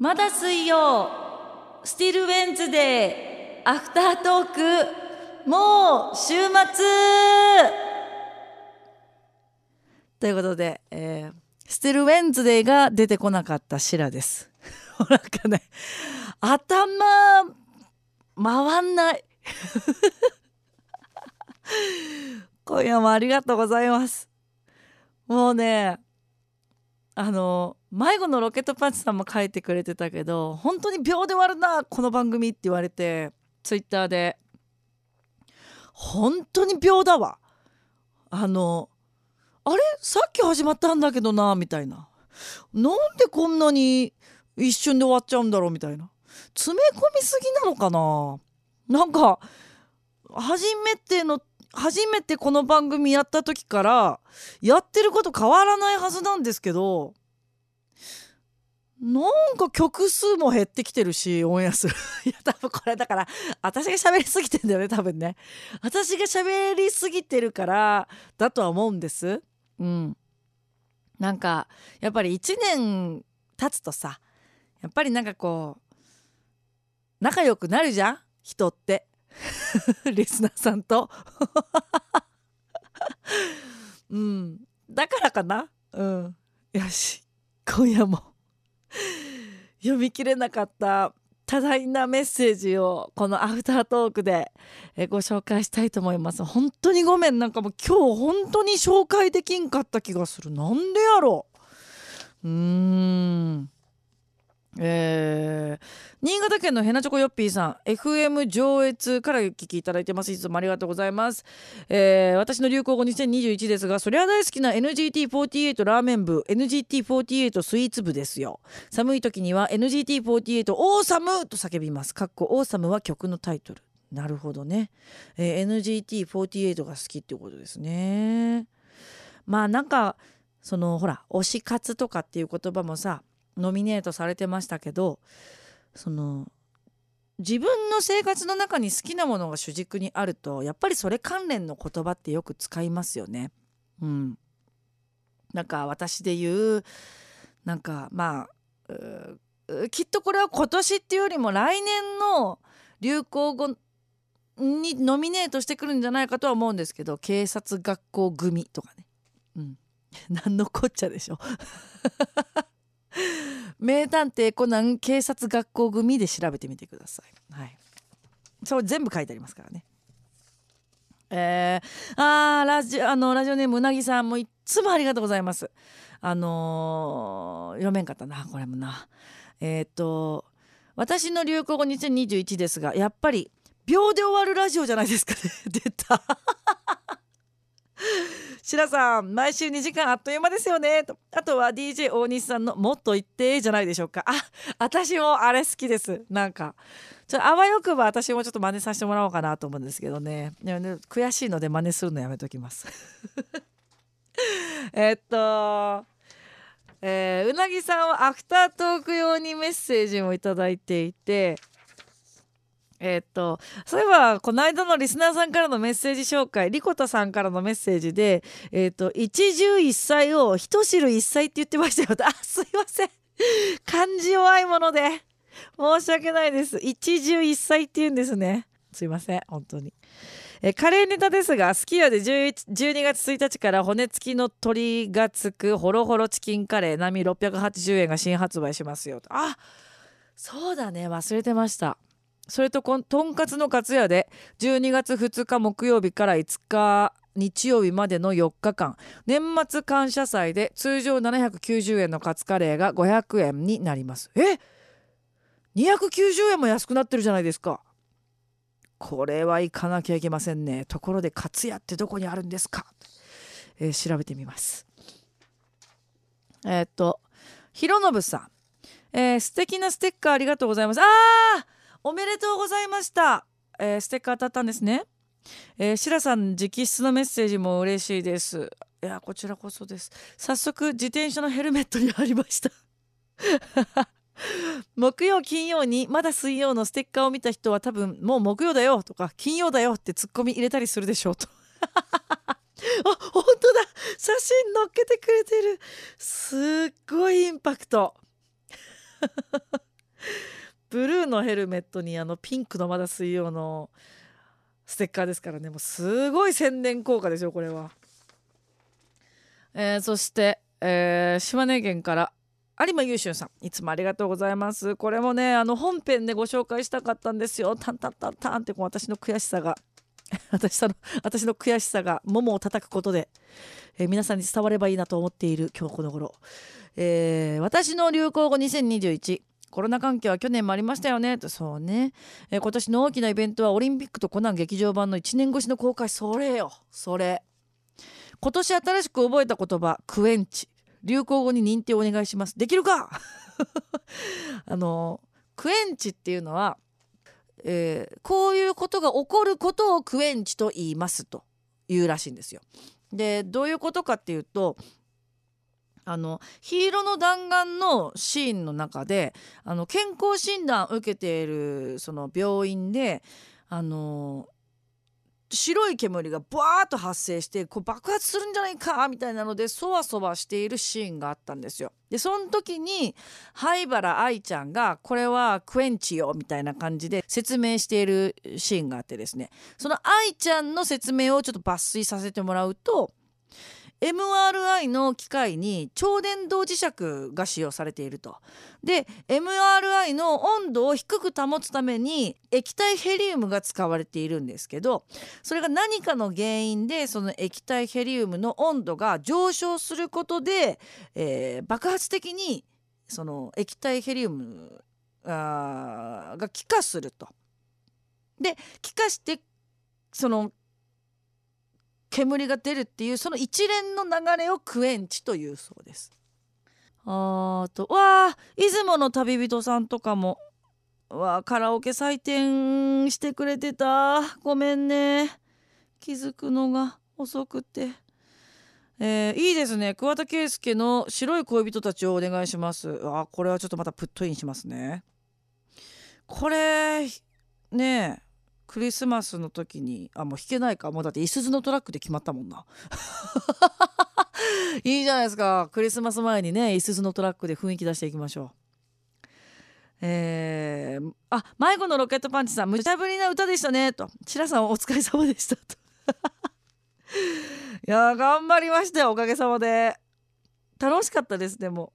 まだ水曜 Still Wednesday アフタートークもう週末。ということで、えー、 Still Wednesday が出てこなかったシラです。なんかね頭回んない。今夜もありがとうございます。もうねあの迷子のロケットパンチさんも書いてくれてたけど本当に秒で終わるなこの番組って言われてツイッターで。本当に秒だわ。あのあれ？さっき始まったんだけどなみたいな。なんでこんなに一瞬で終わっちゃうんだろうみたいな。詰め込みすぎなのかな。なんか初めての初めてこの番組やった時からやってること変わらないはずなんですけどなんか曲数も減ってきてるしオンエアする いや多分これだから私が喋りすぎてんだよね多分ね。私が喋りすぎてるからだとは思うんです。うん。なんかやっぱり1年経つとさやっぱりなんかこう仲良くなるじゃん？人って。リスナーさんと。うん。だからかな。うん。よし。今夜も 読み切れなかった。多大なメッセージをこのアフタートークでえご紹介したいと思います。本当にごめん。なんかもう今日本当に紹介できんかった気がする。なんでやろう。うーん。えー、新潟県のヘナチョコヨッピーさん FM 上越からお聞きいただいてます。いつもありがとうございます、えー、私の流行語2021ですがそれは大好きな NGT48 ラーメン部 NGT48 スイーツ部ですよ。寒い時には NGT48 オーサムと叫びます。かっこオーサムは曲のタイトル。なるほどね、えー、NGT48 が好きってことですね。まあなんかそのほら推し活とかっていう言葉もさノミネートされてましたけどその自分の生活の中に好きなものが主軸にあるとやっぱりそれ関連の言葉ってよく使いますよね。うん、なんか私で言うなんかまあきっとこれは今年っていうよりも来年の流行語にノミネートしてくるんじゃないかとは思うんですけど警察学校組とかね。うん、何のこっちゃでしょ。名探偵コナン警察学校組で調べてみてください。はい。それ全部書いてありますからね。えー、あーラジあのラジオネームうなぎさんもいつもありがとうございます。あのー、読めんかったなこれもな。えっ、と私の流行語2021ですがやっぱり秒で終わるラジオじゃないですかね 出た。白さん毎週2時間あっという間ですよね。とあとは DJ 大西さんの「もっと言って」じゃないでしょうか。あ私もあれ好きです。なんか。ちょあわよくば私もちょっと真似させてもらおうかなと思うんですけどね。でもね悔しいので真似するのやめときます。えっとえー、うなぎさんはアフタートーク用にメッセージも頂いていてえー、っとそういえばこの間のリスナーさんからのメッセージ紹介リコタさんからのメッセージで、えー、っと一汁一菜を人知る一菜って言ってましたよ。あすいません。漢字弱いもので。申し訳ないです。一汁一菜って言うんですね。すいません。本当に。えカレーネタですがすき家で12月1日から骨付きの鶏がつくホロホロチキンカレー並680円が新発売しますよあそうだね。忘れてました。それとことんかつのかつやで12月2日木曜日から5日日曜日までの4日間。年末感謝祭で通常790円のカツカレーが500円になります。え？290円も安くなってるじゃないですか。これは行かなきゃいけませんね。ところでカツヤってどこにあるんですか、えー、調べてみます。えー、っとひろのぶさん、えー、素敵なステッカーありがとうございます。あー！おめでとうございました、えー、ステッカー当たったんですね。えー、シラさん直筆のメッセージも嬉しいです。いやこちらこそです。早速自転車のヘルメットに貼りました。木曜金曜にまだ水曜のステッカーを見た人は多分もう木曜だよとか金曜だよってツッコミ入れたりするでしょうと。あ本当だ。写真載っけてくれてる。すっごいインパクト。ブルーのヘルメットにあのピンクのまだ水曜のステッカーですからね。もうすごい宣伝効果ですよこれは、えー、そして、えー、島根県から有馬優秀さん。いつもありがとうございます。これもねあの本編でご紹介したかったんですよ。タンタンタンタンってこう私の悔しさが。私の私の悔しさがももを叩くことで、えー、皆さんに伝わればいいなと思っている今日この頃、えー、私の流行語2021コロナ関係は去年もありましたよね。とそうね、えー、今年の大きなイベントはオリンピックとコナン劇場版の1年越しの公開。それよ。それ。今年新しく覚えた言葉クエンチ。流行語に認定お願いします。できるか？あのクエンチっていうのは、えー、こういうことが起こることをクエンチと言いますというらしいんですよ。でどういうことかっていうとあの黄色の弾丸のシーンの中であの健康診断を受けているその病院であの白い煙がバーッと発生してこう爆発するんじゃないかみたいなのでそわそわしているシーンがあったんですよ。でその時に灰原愛ちゃんがこれはクエンチよみたいな感じで説明しているシーンがあってですねその愛ちゃんの説明をちょっと抜粋させてもらうと MRI の機械に超電導磁石が使用されていると。で MRI の温度を低く保つために液体ヘリウムが使われているんですけどそれが何かの原因でその液体ヘリウムの温度が上昇することで、えー、爆発的にその液体ヘリウムが気化すると。で気化してその煙が出るっていうその一連の流れをクエンチというそうです。あとわあ出雲の旅人さんとかもわカラオケ採点してくれてた。ごめんね。気づくのが遅くて。えー、いいですね。桑田佳祐の白い恋人たちをお願いします。あこれはちょっとまたプットインしますね。これねえクリスマスの時にあもう弾けないか。もうだっていすゞのトラックで決まったもんな。いいじゃないですか。クリスマス前にねいすゞのトラックで雰囲気出していきましょう。えー、あ迷子のロケットパンチさん無茶ぶりな歌でしたね。と。白さんお疲れ様でした。と。いや頑張りましたよおかげさまで。楽しかったですでも。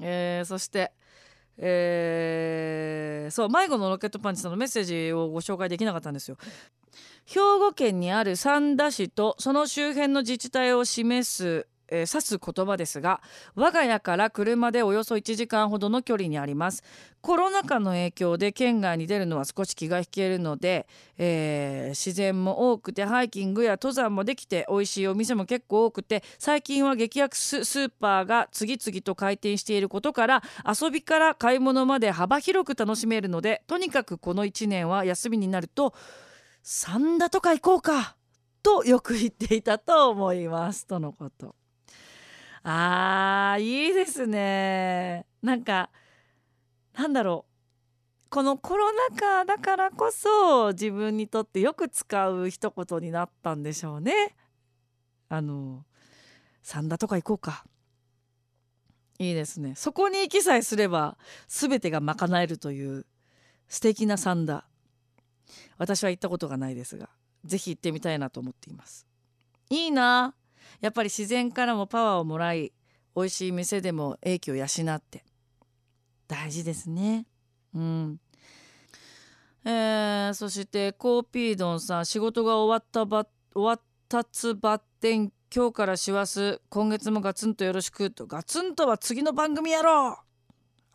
えー、そしてえー、そう迷子のロケットパンチさんのメッセージをご紹介できなかったんですよ。兵庫県にある三田市とその周辺の自治体を示すえー、指す言葉ですが我が家から車でおよそ1時間ほどの距離にありますコロナ禍の影響で県外に出るのは少し気が引けるので、えー、自然も多くてハイキングや登山もできて美味しいお店も結構多くて最近は激安スーパーが次々と開店していることから遊びから買い物まで幅広く楽しめるのでとにかくこの1年は休みになると三田とか行こうかとよく言っていたと思いますとのこと。あーいいですね。なんかなんだろう。このコロナ禍だからこそ自分にとってよく使う一言になったんでしょうね。あの三田とか行こうか。いいですね。そこに行きさえすれば全てが賄えるという素敵な三田私は行ったことがないですが是非行ってみたいなと思っています。いいな。やっぱり自然からもパワーをもらい美味しい店でも英気を養って。大事ですね。うん。えー、そしてコーピードンさん仕事が終わったば終わったつばってん今日から師走今月もガツンとよろしくとガツンとは次の番組やろう。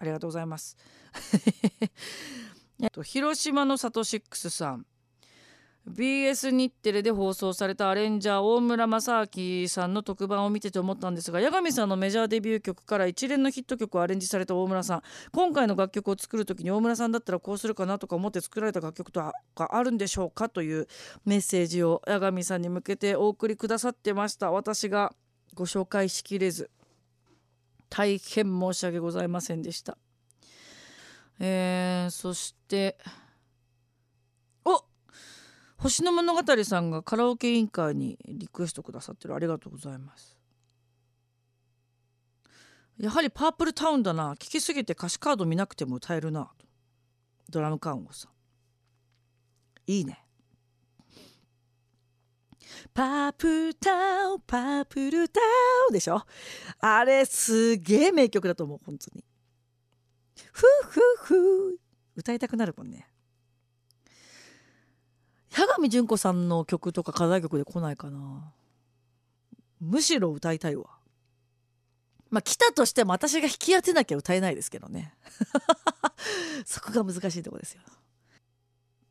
ありがとうございます。えと広島のサトシックスさん。BS 日テレで放送されたアレンジャー大村正明さんの特番を見てて思ったんですが八神さんのメジャーデビュー曲から一連のヒット曲をアレンジされた大村さん今回の楽曲を作る時に大村さんだったらこうするかなとか思って作られた楽曲とかあるんでしょうかというメッセージを八神さんに向けてお送りくださってました私がご紹介しきれず大変申し訳ございませんでした。えー、そして星の物語さんがカラオケ委員会にリクエストくださってるありがとうございます。やはりパープルタウンだな。聞きすぎて歌詞カード見なくても歌えるな。ドラム缶をさいいね。パープルタウンパープルタウンでしょ？あれすげえ名曲だと思う本当に。ふうふうふう。歌いたくなるもんね。八神純子さんの曲とか課題曲で来ないかなむしろ歌いたいわまあ来たとしても私が引き当てなきゃ歌えないですけどねそこが難しいとこですよ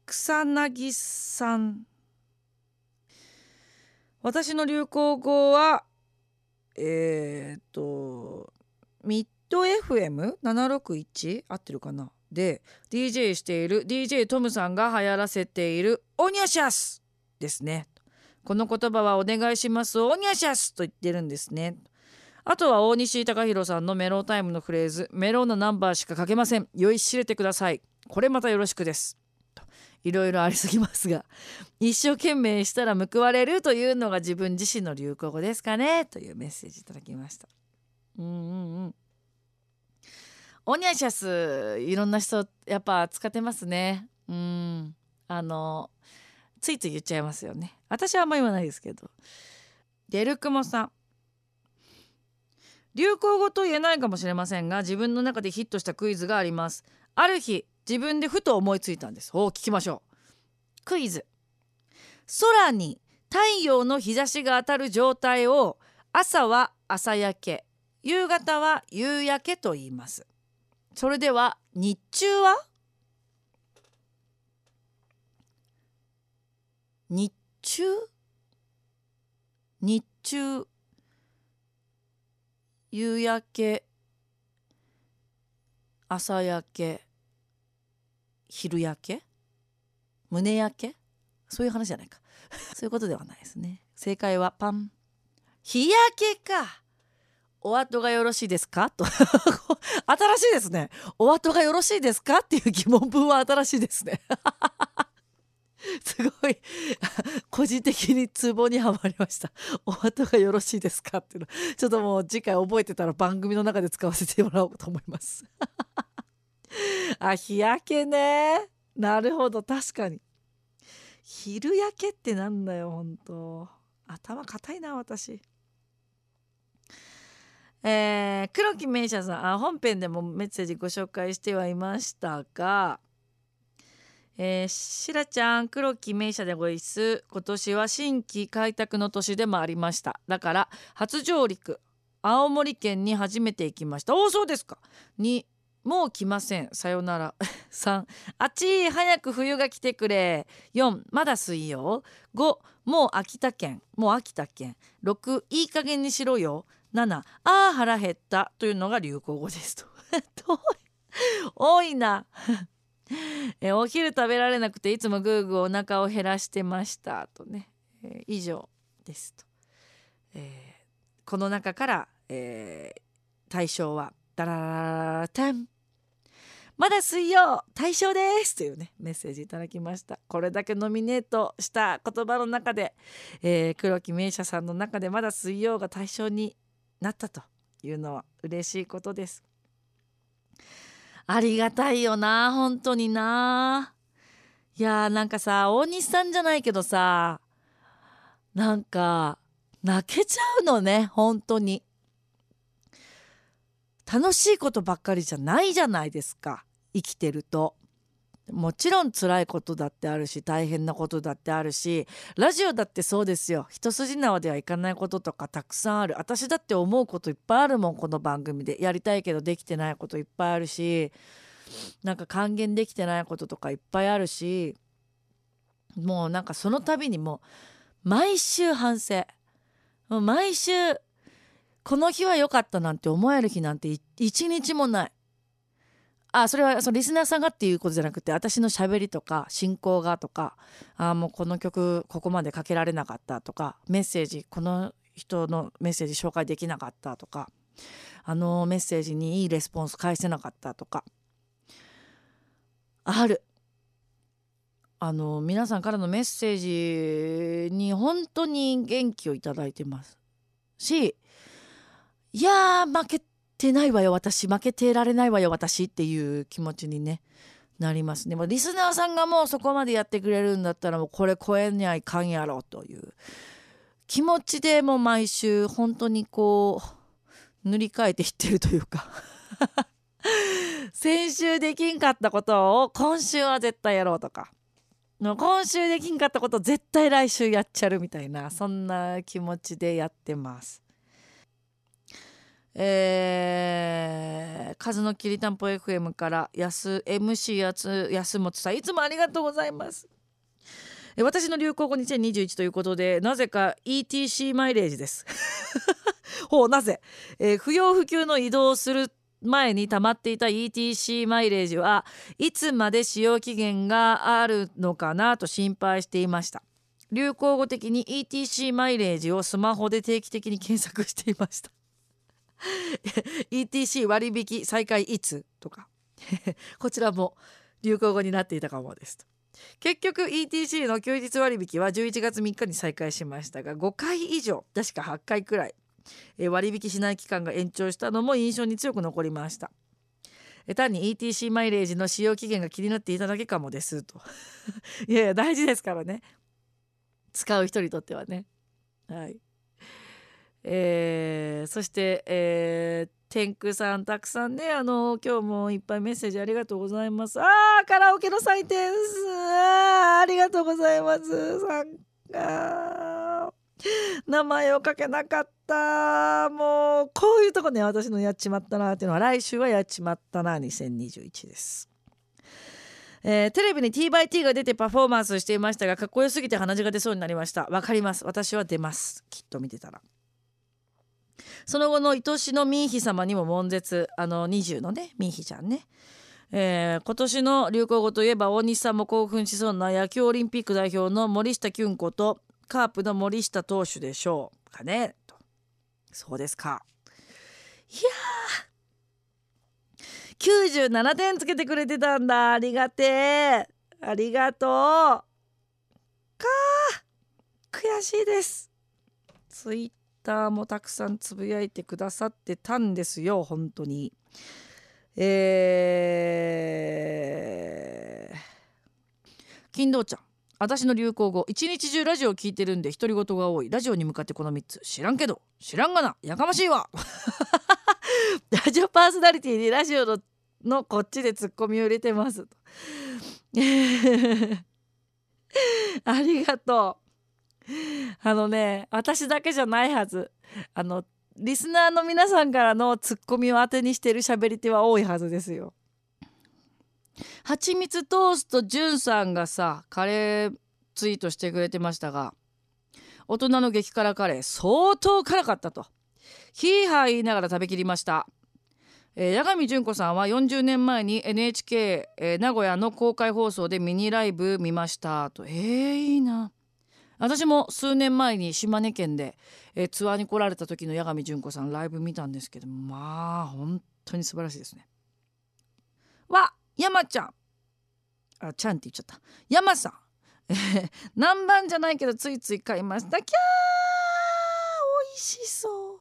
草薙さん私の流行語はえー、っとミッド FM761 合ってるかなで DJ している DJ トムさんが流行らせている「オニャシャス」ですね。この言葉は「お願いしますオニャシャス」と言ってるんですね。あとは大西貴弘さんのメロータイムのフレーズ「メローなナンバーしか書けません酔いしれてください」これまたよろしくです。いろいろありすぎますが一生懸命したら報われるというのが自分自身の流行語ですかねというメッセージいただきました。うんうんうんオニャシャスいろんな人やっぱ使ってますね。うん。あのついつい言っちゃいますよね。私はあんま言わないですけど。デルクモさん。流行語と言えないかもしれませんが自分の中でヒットしたクイズがあります。ある日自分でふと思いついたんです。お聞きましょう。クイズ。空に太陽の日差しが当たる状態を朝は朝焼け夕方は夕焼けと言いますそれでは日中は？日中？日中夕焼け朝焼け昼焼け？胸焼け？そういう話じゃないか。そういうことではないですね。正解はパン。日焼けか。お後がよろしいですか？と 新しいですね。お後がよろしいですか？っていう疑問文は新しいですね。すごい。個人的にツボにはまりました。お後がよろしいですか？っていうの。ちょっともう次回覚えてたら番組の中で使わせてもらおうと思います。あ日焼けね。なるほど。確かに。昼焼けってなんだよ本当頭固いな私。えー、黒木名車さんあ本編でもメッセージご紹介してはいましたが、えー、しらちゃん黒木名車でごいす。今年は新規開拓の年でもありました。だから初上陸青森県に初めて行きました。おおそうですか。2もう来ません。さよなら。3あっち早く冬が来てくれ。4まだ水曜。5もう秋田県。もう秋田県。6いい加減にしろよ。7ああ腹減った。というのが流行語ですと。多いな。えお昼食べられなくていつもグーグーお腹を減らしてました。とね、えー、以上ですと、えー、この中から、えー、対象はダラララタンまだ水曜対象ですというねメッセージいただきましたこれだけノミネートした言葉の中で、えー、黒木名車さんの中でまだ水曜が対象になったというのは嬉しいことです。ありがたいよな本当にな。いやーなんかさ大西さんじゃないけどさなんか泣けちゃうのね本当に。楽しいことばっかりじゃないじゃないですか生きてると。もちろん辛いことだってあるし大変なことだってあるしラジオだってそうですよ。一筋縄ではいかないこととかたくさんある。私だって思うこといっぱいあるもんこの番組で。やりたいけどできてないこといっぱいあるしなんか還元できてないこととかいっぱいあるしもうなんかその度にもう毎週反省。もう毎週この日は良かったなんて思える日なんて一日もない。あそれはそのリスナーさんがっていうことじゃなくて私のしゃべりとか進行がとかあもうこの曲ここまでかけられなかったとかメッセージこの人のメッセージ紹介できなかったとかあのメッセージにいいレスポンス返せなかったとかある。あの皆さんからのメッセージに本当に元気をいただいてます。しいや負けてないわよ私負けてられないわよ私っていう気持ちにねなりますね。もうリスナーさんがもうそこまでやってくれるんだったらもうこれ超えにはいかんやろという気持ちでもう毎週本当にこう塗り替えていってるというか先週できんかったことを今週は絶対やろうとか今週できんかったこと絶対来週やっちゃるみたいなそんな気持ちでやってます。えー、数のきりたんぽ FM から安 MC やつ安本さんいつもありがとうございます。私の流行語2021ということでなぜか ETC マイレージです。ほうなぜ、えー、不要不急の移動する前に溜まっていた ETC マイレージはいつまで使用期限があるのかなと心配していました流行語的に ETC マイレージをスマホで定期的に検索していました ETC 割引再開いつとか。こちらも流行語になっていたかもです結局 ETC の休日割引は11月3日に再開しましたが5回以上確か8回くらい割引しない期間が延長したのも印象に強く残りました。単に ETC マイレージの使用期限が気になっていただけかもですと。いやいや大事ですからね。使う人にとってはね。はい。えー、そして、えー、天空さんたくさんねあの今日もいっぱいメッセージありがとうございます。あーカラオケの祭典す。あありがとうございます。参加名前を書けなかった。もうこういうとこね私のやっちまったなっていうのは来週はやっちまったな2021です。えー、テレビに TYT が出てパフォーマンスしていましたがかっこよすぎて鼻血が出そうになりました。わかります。私は出ます。きっと見てたら。その後の愛しのミンヒ様にも悶絶。あの20のねミンヒちゃんね。えー、今年の流行語といえば大西さんも興奮しそうな野球オリンピック代表の森下キュン子とカープの森下投手でしょうかね。と。そうですか。いやー。97点つけてくれてたんだ。ありがてえ。ありがとう。か悔しいです。ツイッターもたくさんつぶやいてくださってたんですよ本当に。えー、金堂ちゃん。私の流行語一日中ラジオを聞いてるんで独り言が多い。ラジオに向かってこの3つ。知らんけど知らんがな。やかましいわ。ラジオパーソナリティにラジオののこっちでツッコミを入れてます。ありがとう。あのね私だけじゃないはずあのリスナーの皆さんからのツッコミを当てにしてる喋り手は多いはずですよ。はちみつトーストじゅんさんがさカレーツイートしてくれてましたが大人の激辛カレー相当辛かったとヒーハー言いながら食べきりました。えー、八神純子さんは40年前に NHK、えー、名古屋の公開放送でミニライブ見ましたとえー、いいな私も数年前に島根県で、えー、ツアーに来られた時の八神純子さんライブ見たんですけどまあ本当に素晴らしいですね。わ山ちゃん。あちゃんって言っちゃった。山さん、えー、南蛮じゃないけどついつい買いました。キャー！美味しそう。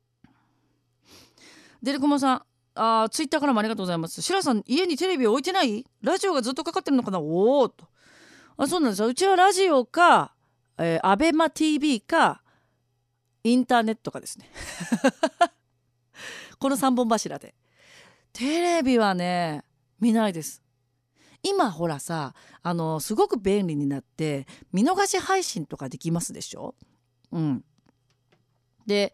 デルコモさん。あツイッターからもありがとうございます。白さん家にテレビ置いてない？ラジオがずっとかかってるのかな？おおと。あそうなんです。ようちはラジオかえー、アベマ TV かインターネットかですね。この3本柱で。テレビはね見ないです。今ほらさあのすごく便利になって見逃し配信とかできますでしょ？うん。で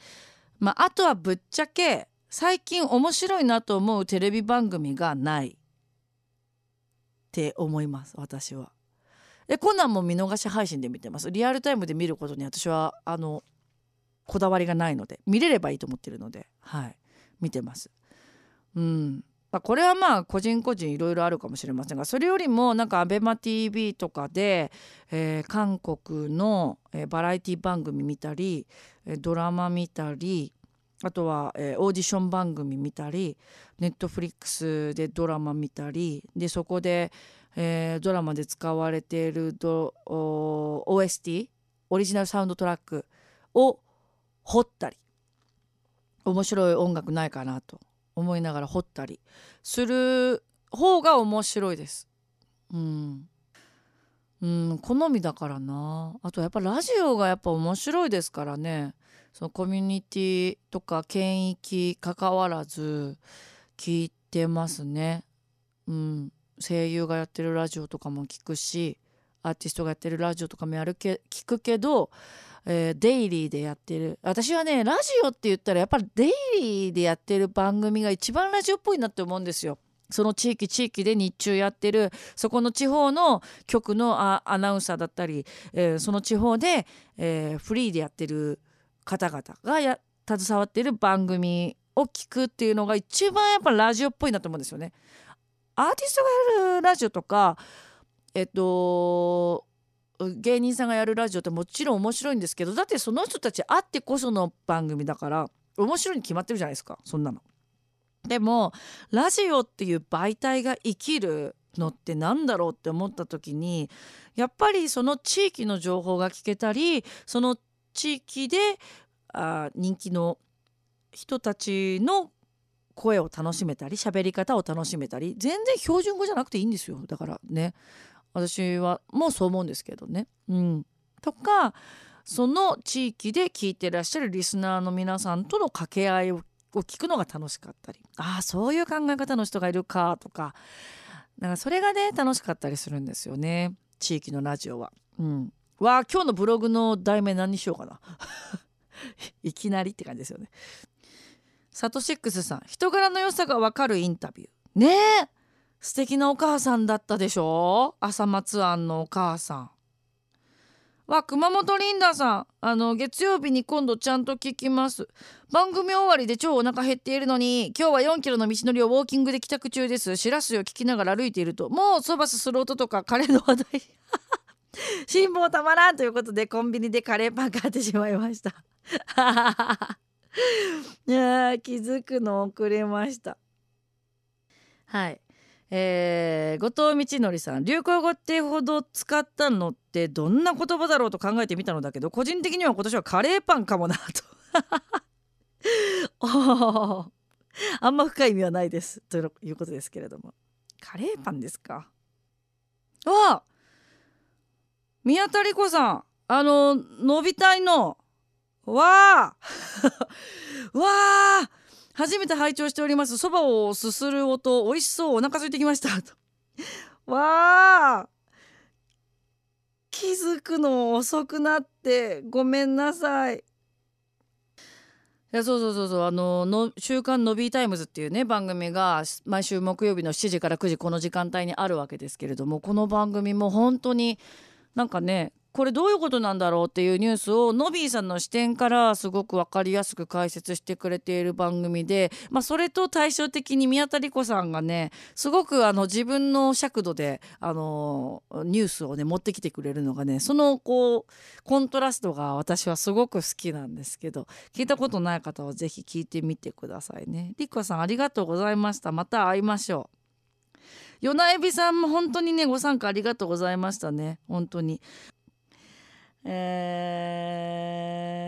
まああとはぶっちゃけ最近面白いなと思うテレビ番組がないって思います私は。でコナンも見逃し配信で見てます。リアルタイムで見ることに私はあのこだわりがないので見れればいいと思ってるのではい。見てます。うん。まあ、これはまあ個人個人いろいろあるかもしれませんがそれよりもなんか ABEMATV とかで、えー、韓国の、えー、バラエティ番組見たり、えー、ドラマ見たりあとは、えー、オーディション番組見たりネットフリックスでドラマ見たりでそこで、えー、ドラマで使われているド OST オリジナルサウンドトラックを掘ったり面白い音楽ないかなと思いながら掘ったりする方が面白いです。うん、うん、好みだからな。あとやっぱラジオがやっぱ面白いですからね。そのコミュニティとか県域関わらず聞いてますね。うん、声優がやってるラジオとかも聞くしアーティストがやってるラジオとかもやるけ聞くけど、えー、デイリーでやってる私はねラジオって言ったらやっぱりデイリーでやってる番組が一番ラジオっぽいなって思うんですよ。その地域地域で日中やってるそこの地方の局のアナウンサーだったり、えー、その地方で、えー、フリーでやってる方々がや携わっている番組を聞くっていうのが一番やっぱラジオっぽいなと思うんですよね。アーティストがやるラジオとかえっと芸人さんがやるラジオってもちろん面白いんですけどだってその人たちあってこその番組だから面白いに決まってるじゃないですかそんなの。でもラジオっていう媒体が生きるのって何だろうって思った時にやっぱりその地域の情報が聞けたりその地域であ人気の人たちの声を楽しめたり喋り方を楽しめたり全然標準語じゃなくていいんですよ。だからね。私はもうそう思うんですけどね。うん、とかその地域で聞いてらっしゃるリスナーの皆さんとの掛け合いを聞くのが楽しかったり。ああそういう考え方の人がいるかとか。だかそれがね楽しかったりするんですよね。地域のラジオは。うん、わあ今日のブログの題名何にしようかな。いきなりって感じですよね。サトシックスさん人柄の良さが分かるインタビュー。ねえ素敵なお母さんだったでしょ？朝松庵のお母さん。わ、熊本リンダさん。あの、月曜日に今度ちゃんと聞きます。番組終わりで超お腹減っているのに、今日は4キロの道のりをウォーキングで帰宅中です。しらすを聞きながら歩いていると、もうそばすする音とかカレーの話題。辛抱たまらんということで、コンビニでカレーパン買ってしまいました。いや気づくの遅れました。はい。えー、後藤道則さん。流行語ってほど使ったのってどんな言葉だろうと考えてみたのだけど個人的には今年はカレーパンかもなと。あんま深い意味はないです。ということですけれども。カレーパンですか？あ宮田理子さんあの伸びたいの。わあ わあ初めて拝聴しております。そばをすする音美味しそう。お腹空いてきました。わあ気づくの遅くなって。ごめんなさい。いやそうそうそうそう。あのの「週刊ノビータイムズ」っていうね番組が毎週木曜日の7時から9時この時間帯にあるわけですけれどもこの番組も本当になんかねこれどういうことなんだろうっていうニュースをノビーさんの視点からすごく分かりやすく解説してくれている番組で、まあ、それと対照的に宮田理子さんがねすごくあの自分の尺度であのニュースをね持ってきてくれるのがねそのこうコントラストが私はすごく好きなんですけど聞いたことない方は是非聞いてみてくださいね。理子さんありがとうございました。また会いましょう。与那エビさんも本当にねご参加ありがとうございましたね。本当に。え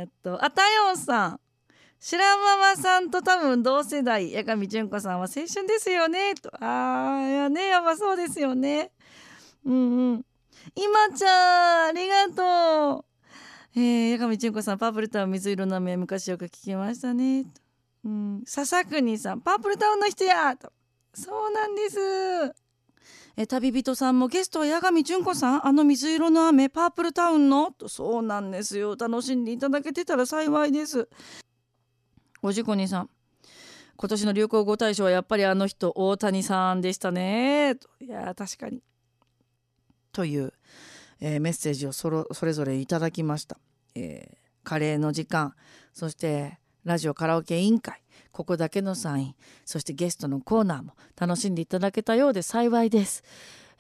ー、っとあたようさん。白ママさんと多分同世代。八神純子さんは青春ですよね。と。ああいやねやっぱそうですよね。うんうん。今ちゃんありがとう。えー、八神純子さんパープルタウン水色の雨昔よく聞きましたね。うん。笹国さんパープルタウンの人や。と。そうなんです。え旅人さんもゲストは八神純子さん。あの水色の雨パープルタウンの？とそうなんですよ。楽しんでいただけてたら幸いです。おじこにさん。今年の流行語大賞はやっぱりあの人大谷さんでしたね。といや確かに。という、えー、メッセージをそれぞれいただきました、えー、カレーの時間。そしてラジオカラオケ委員会。ここだけのサインそしてゲストのコーナーも楽しんでいただけたようで幸いです。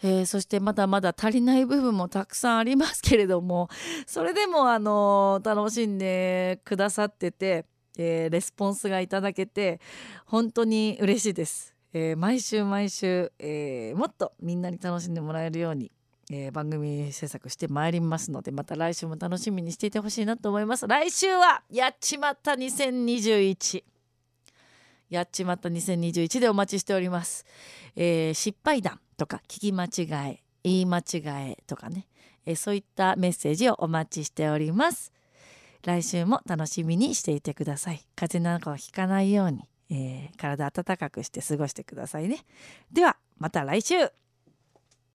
えー、そしてまだまだ足りない部分もたくさんありますけれどもそれでもあのー、楽しんでくださってて、えー、レスポンスがいただけて本当に嬉しいです。えー、毎週毎週、えもっとみんなに楽しんでもらえるようにえー、番組制作してまいりますのでまた来週も楽しみにしていてほしいなと思います来週はやっちまった2021やっちまった2021でお待ちしております、えー、失敗談とか聞き間違え言い間違えとかね、えー、そういったメッセージをお待ちしております。来週も楽しみにしていてください。風邪なんかをひかないように、えー、体温かくして過ごしてくださいね。ではまた来週。